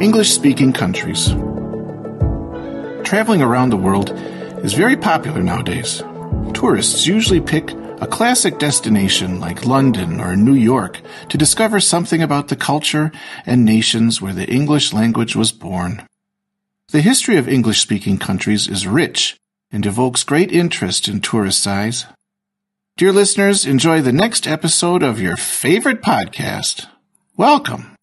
English speaking countries. Traveling around the world is very popular nowadays. Tourists usually pick a classic destination like London or New York to discover something about the culture and nations where the English language was born. The history of English speaking countries is rich and evokes great interest in tourist eyes. Dear listeners, enjoy the next episode of your favorite podcast. Welcome.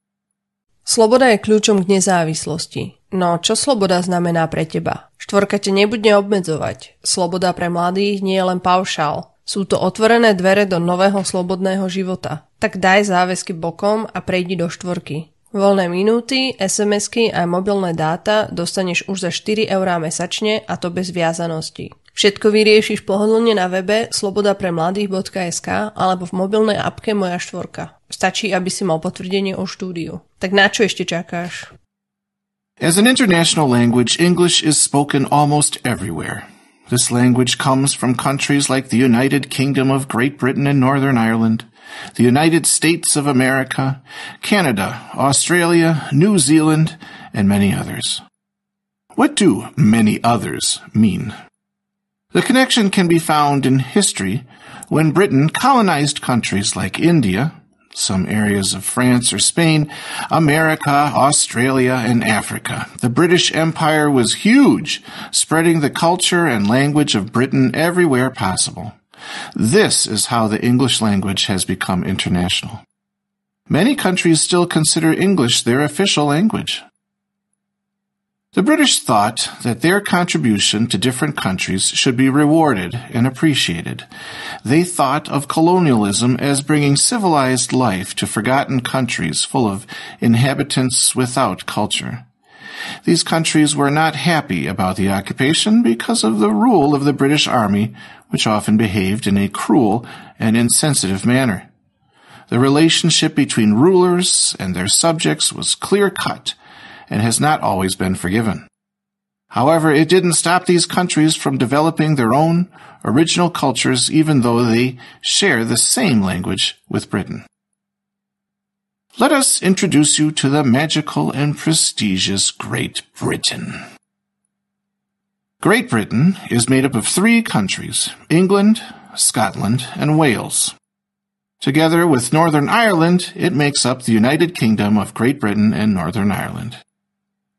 Sloboda je kľúčom k nezávislosti. No čo sloboda znamená pre teba? Štvorka te nebude obmedzovať. Sloboda pre mladých nie je len paušál. Sú to otvorené dvere do nového slobodného života. Tak daj záväzky bokom a prejdi do štvorky. Voľné minúty, SMS-ky a mobilné dáta dostaneš už za 4 eurá mesačne a to bez viazanosti. Všetko vyriešiš pohodlne na webe slobodapremladých.sk alebo v mobilnej apke Moja štvorka. Stačí, aby si mal potvrdenie o štúdiu. Tak na čo ešte čakáš? As an international language, English is spoken almost everywhere. This language comes from countries like the United Kingdom of Great Britain and Northern Ireland, the United States of America, Canada, Australia, New Zealand, and many others. What do many others mean? The connection can be found in history when Britain colonized countries like India, some areas of France or Spain, America, Australia, and Africa. The British Empire was huge, spreading the culture and language of Britain everywhere possible. This is how the English language has become international. Many countries still consider English their official language. The British thought that their contribution to different countries should be rewarded and appreciated. They thought of colonialism as bringing civilized life to forgotten countries full of inhabitants without culture. These countries were not happy about the occupation because of the rule of the British Army, which often behaved in a cruel and insensitive manner. The relationship between rulers and their subjects was clear cut and has not always been forgiven. However, it didn't stop these countries from developing their own original cultures even though they share the same language with Britain. Let us introduce you to the magical and prestigious Great Britain. Great Britain is made up of three countries, England, Scotland, and Wales. Together with Northern Ireland, it makes up the United Kingdom of Great Britain and Northern Ireland.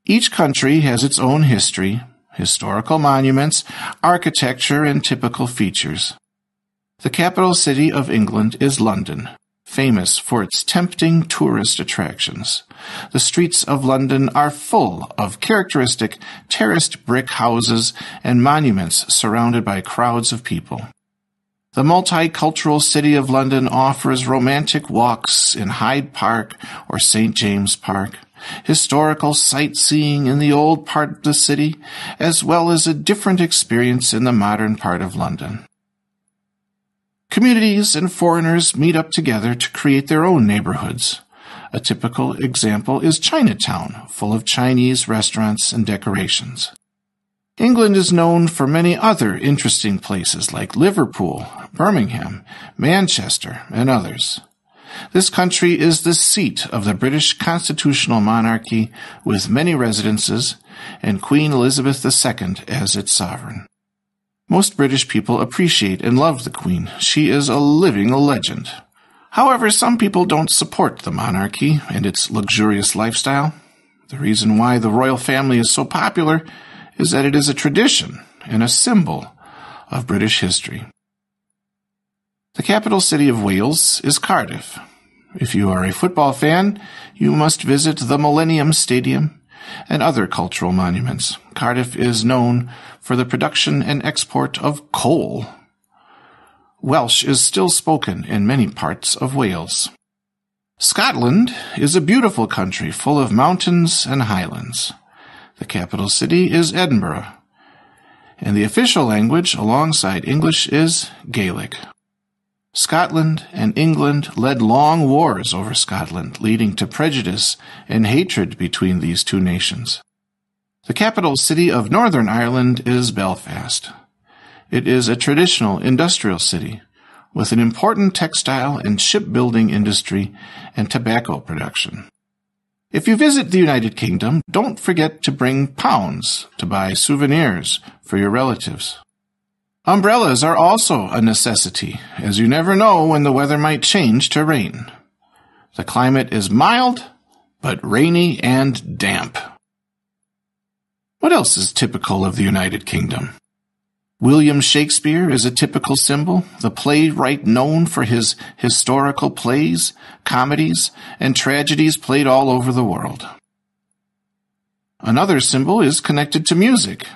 Each country has its own history, historical monuments, architecture, and typical features. The capital city of England is London, famous for its tempting tourist attractions. The streets of London are full of characteristic terraced brick houses and monuments surrounded by crowds of people. The multicultural city of London offers romantic walks in Hyde Park or St. James Park, historical sightseeing in the old part of the city, as well as a different experience in the modern part of London. Communities and foreigners meet up together to create their own neighborhoods. A typical example is Chinatown, full of Chinese restaurants and decorations. England is known for many other interesting places like Liverpool, Birmingham, Manchester, and others. This country is the seat of the British constitutional monarchy with many residences and Queen Elizabeth II as its sovereign. Most British people appreciate and love the Queen. She is a living legend. However, some people don't support the monarchy and its luxurious lifestyle. The reason why the royal family is so popular is that it is a tradition and a symbol of British history. The capital city of Wales is Cardiff. If you are a football fan, you must visit the Millennium Stadium and other cultural monuments. Cardiff is known for the production and export of coal. Welsh is still spoken in many parts of Wales. Scotland is a beautiful country full of mountains and highlands. The capital city is Edinburgh, and the official language alongside English is Gaelic. Scotland and England led long wars over Scotland, leading to prejudice and hatred between these two nations. The capital city of Northern Ireland is Belfast. It is a traditional industrial city with an important textile and shipbuilding industry and tobacco production. If you visit the United Kingdom, don't forget to bring pounds to buy souvenirs for your relatives. Umbrellas are also a necessity, as you never know when the weather might change to rain. The climate is mild, but rainy and damp. What else is typical of the United Kingdom? William Shakespeare is a typical symbol, the playwright known for his historical plays, comedies, and tragedies played all over the world. Another symbol is connected to music.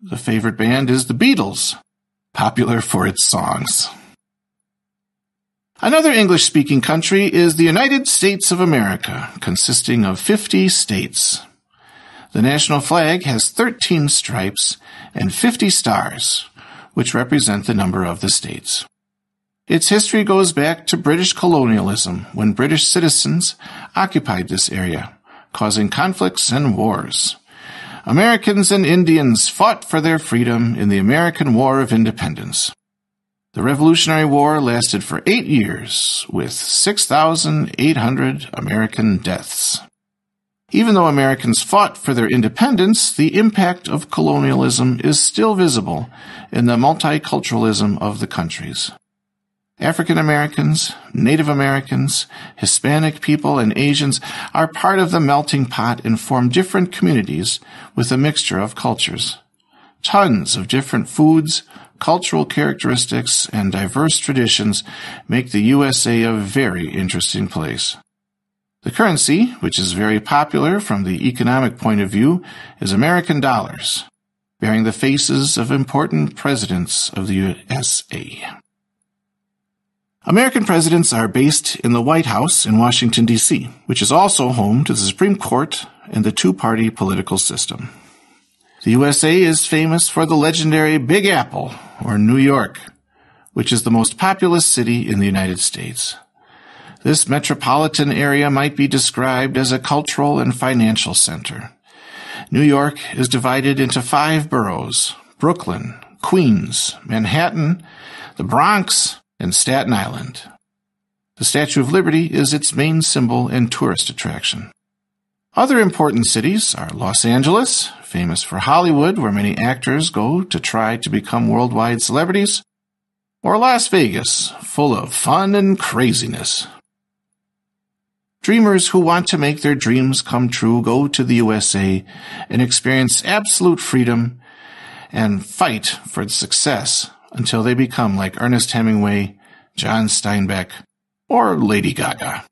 The favorite band is the Beatles, popular for its songs. Another English-speaking country is the United States of America, consisting of 50 states. The national flag has 13 stripes and 50 stars, which represent the number of the states. Its history goes back to British colonialism when British citizens occupied this area, causing conflicts and wars. Americans and Indians fought for their freedom in the American War of Independence. The Revolutionary War lasted for eight years, with 6,800 American deaths. Even though Americans fought for their independence, the impact of colonialism is still visible in the multiculturalism of the countries. African Americans, Native Americans, Hispanic people, and Asians are part of the melting pot and form different communities with a mixture of cultures. Tons of different foods, cultural characteristics, and diverse traditions make the USA a very interesting place. The currency, which is very popular from the economic point of view, is American dollars, bearing the faces of important presidents of the USA. American presidents are based in the White House in Washington, D.C., which is also home to the Supreme Court and the two-party political system. The USA is famous for the legendary Big Apple, or New York, which is the most populous city in the United States. This metropolitan area might be described as a cultural and financial center. New York is divided into five boroughs, Brooklyn, Queens, Manhattan, the Bronx, and Staten Island. The Statue of Liberty is its main symbol and tourist attraction. Other important cities are Los Angeles, famous for Hollywood, where many actors go to try to become worldwide celebrities, or Las Vegas, full of fun and craziness. Dreamers who want to make their dreams come true go to the USA and experience absolute freedom and fight for success until they become like Ernest Hemingway, John Steinbeck, or Lady Gaga.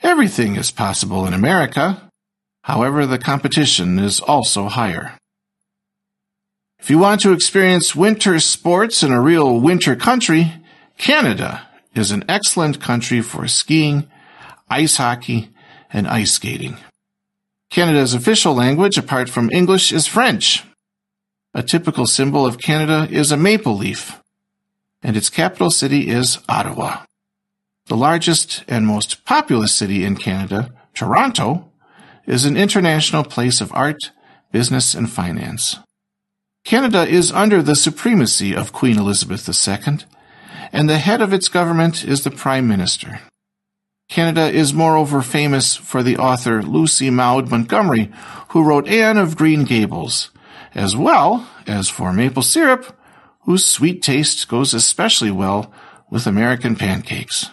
Everything is possible in America. However, the competition is also higher. If you want to experience winter sports in a real winter country, Canada is an excellent country for skiing, ice hockey, and ice skating. Canada's official language, apart from English, is French, a typical symbol of Canada is a maple leaf, and its capital city is Ottawa. The largest and most populous city in Canada, Toronto, is an international place of art, business, and finance. Canada is under the supremacy of Queen Elizabeth II, and the head of its government is the Prime Minister. Canada is moreover famous for the author Lucy Maud Montgomery, who wrote Anne of Green Gables, as well as for maple syrup, whose sweet taste goes especially well with American pancakes.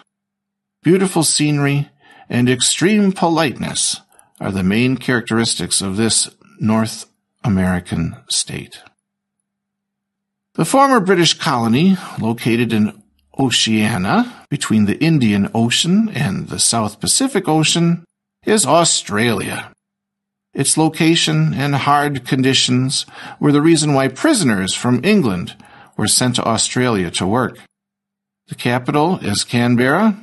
Beautiful scenery and extreme politeness are the main characteristics of this North American state. The former British colony, located in Oceania, between the Indian Ocean and the South Pacific Ocean, is Australia. Its location and hard conditions were the reason why prisoners from England were sent to Australia to work. The capital is Canberra,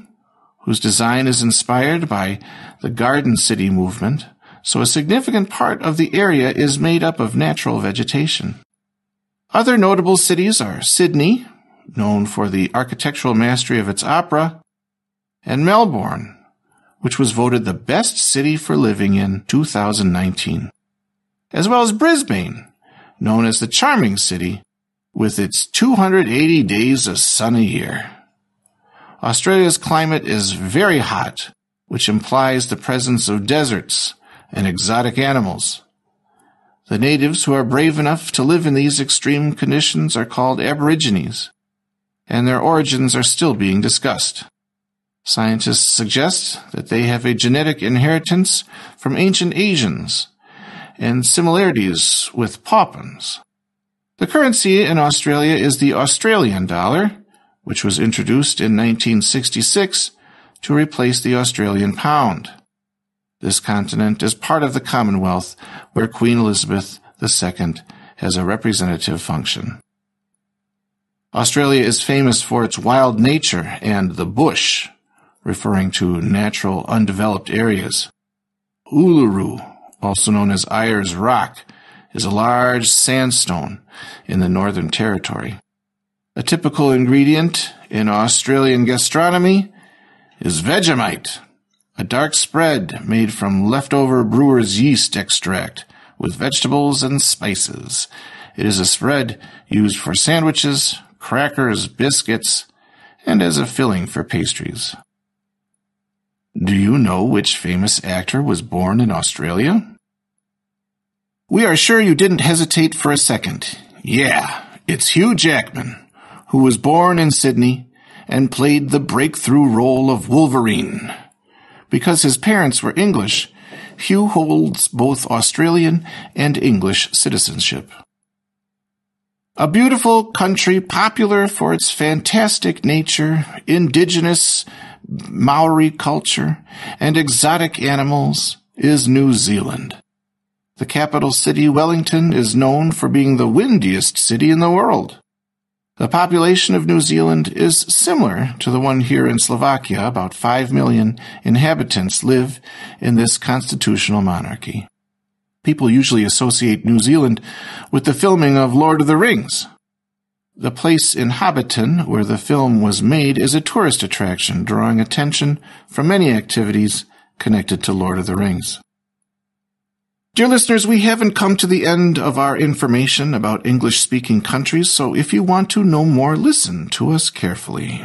whose design is inspired by the Garden City movement, so a significant part of the area is made up of natural vegetation. Other notable cities are Sydney, known for the architectural mastery of its opera, and Melbourne, which was voted the best city for living in 2019, as well as Brisbane, known as the charming city, with its 280 days of sun a year. Australia's climate is very hot, which implies the presence of deserts and exotic animals. The natives who are brave enough to live in these extreme conditions are called Aborigines, and their origins are still being discussed. Scientists suggest that they have a genetic inheritance from ancient Asians and similarities with Papuans. The currency in Australia is the Australian dollar, which was introduced in 1966 to replace the Australian pound. This continent is part of the Commonwealth where Queen Elizabeth II has a representative function. Australia is famous for its wild nature and the bush, referring to natural undeveloped areas. Uluru, also known as Ayers Rock, is a large sandstone in the Northern Territory. A typical ingredient in Australian gastronomy is Vegemite, a dark spread made from leftover brewer's yeast extract with vegetables and spices. It is a spread used for sandwiches, crackers, biscuits, and as a filling for pastries. Do you know which famous actor was born in Australia? We are sure you didn't hesitate for a second. Yeah, it's Hugh Jackman, who was born in Sydney and played the breakthrough role of Wolverine. Because his parents were English, Hugh holds both Australian and English citizenship. A beautiful country popular for its fantastic nature, indigenous Maori culture, and exotic animals is New Zealand. The capital city, Wellington, is known for being the windiest city in the world. The population of New Zealand is similar to the one here in Slovakia. About 5 million inhabitants live in this constitutional monarchy. People usually associate New Zealand with the filming of Lord of the Rings, the place in Hobbiton, where the film was made, is a tourist attraction, drawing attention from many activities connected to Lord of the Rings. Dear listeners, we haven't come to the end of our information about English speaking countries, so if you want to know more, listen to us carefully.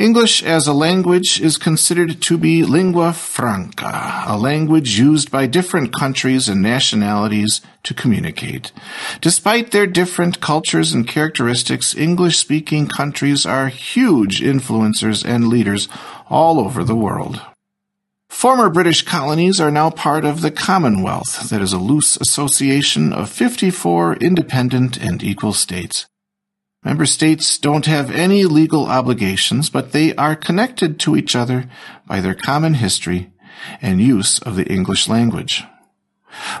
English as a language is considered to be lingua franca, a language used by different countries and nationalities to communicate. Despite their different cultures and characteristics, English speaking countries are huge influencers and leaders all over the world. Former British colonies are now part of the Commonwealth, that is a loose association of 54 independent and equal states. Member states don't have any legal obligations, but they are connected to each other by their common history and use of the English language.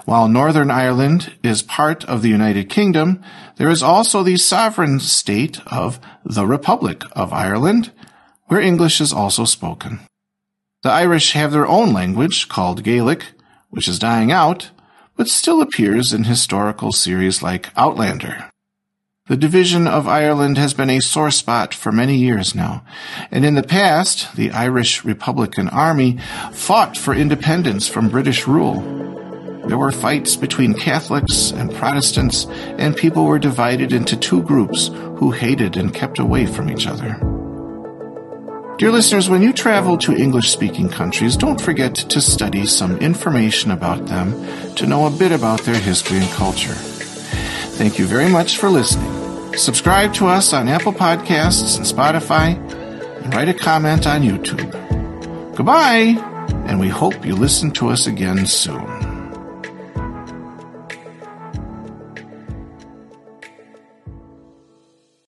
While Northern Ireland is part of the United Kingdom, there is also the sovereign state of the Republic of Ireland, where English is also spoken. The Irish have their own language called Gaelic, which is dying out, but still appears in historical series like Outlander. The division of Ireland has been a sore spot for many years now, and in the past, the Irish Republican Army fought for independence from British rule. There were fights between Catholics and Protestants, and people were divided into two groups who hated and kept away from each other. Dear listeners, when you travel to English speaking countries, don't forget to study some information about them to know a bit about their history and culture. Thank you very much for listening. Subscribe to us on Apple Podcasts and Spotify, and write a comment on YouTube. Goodbye, and we hope you listen to us again soon.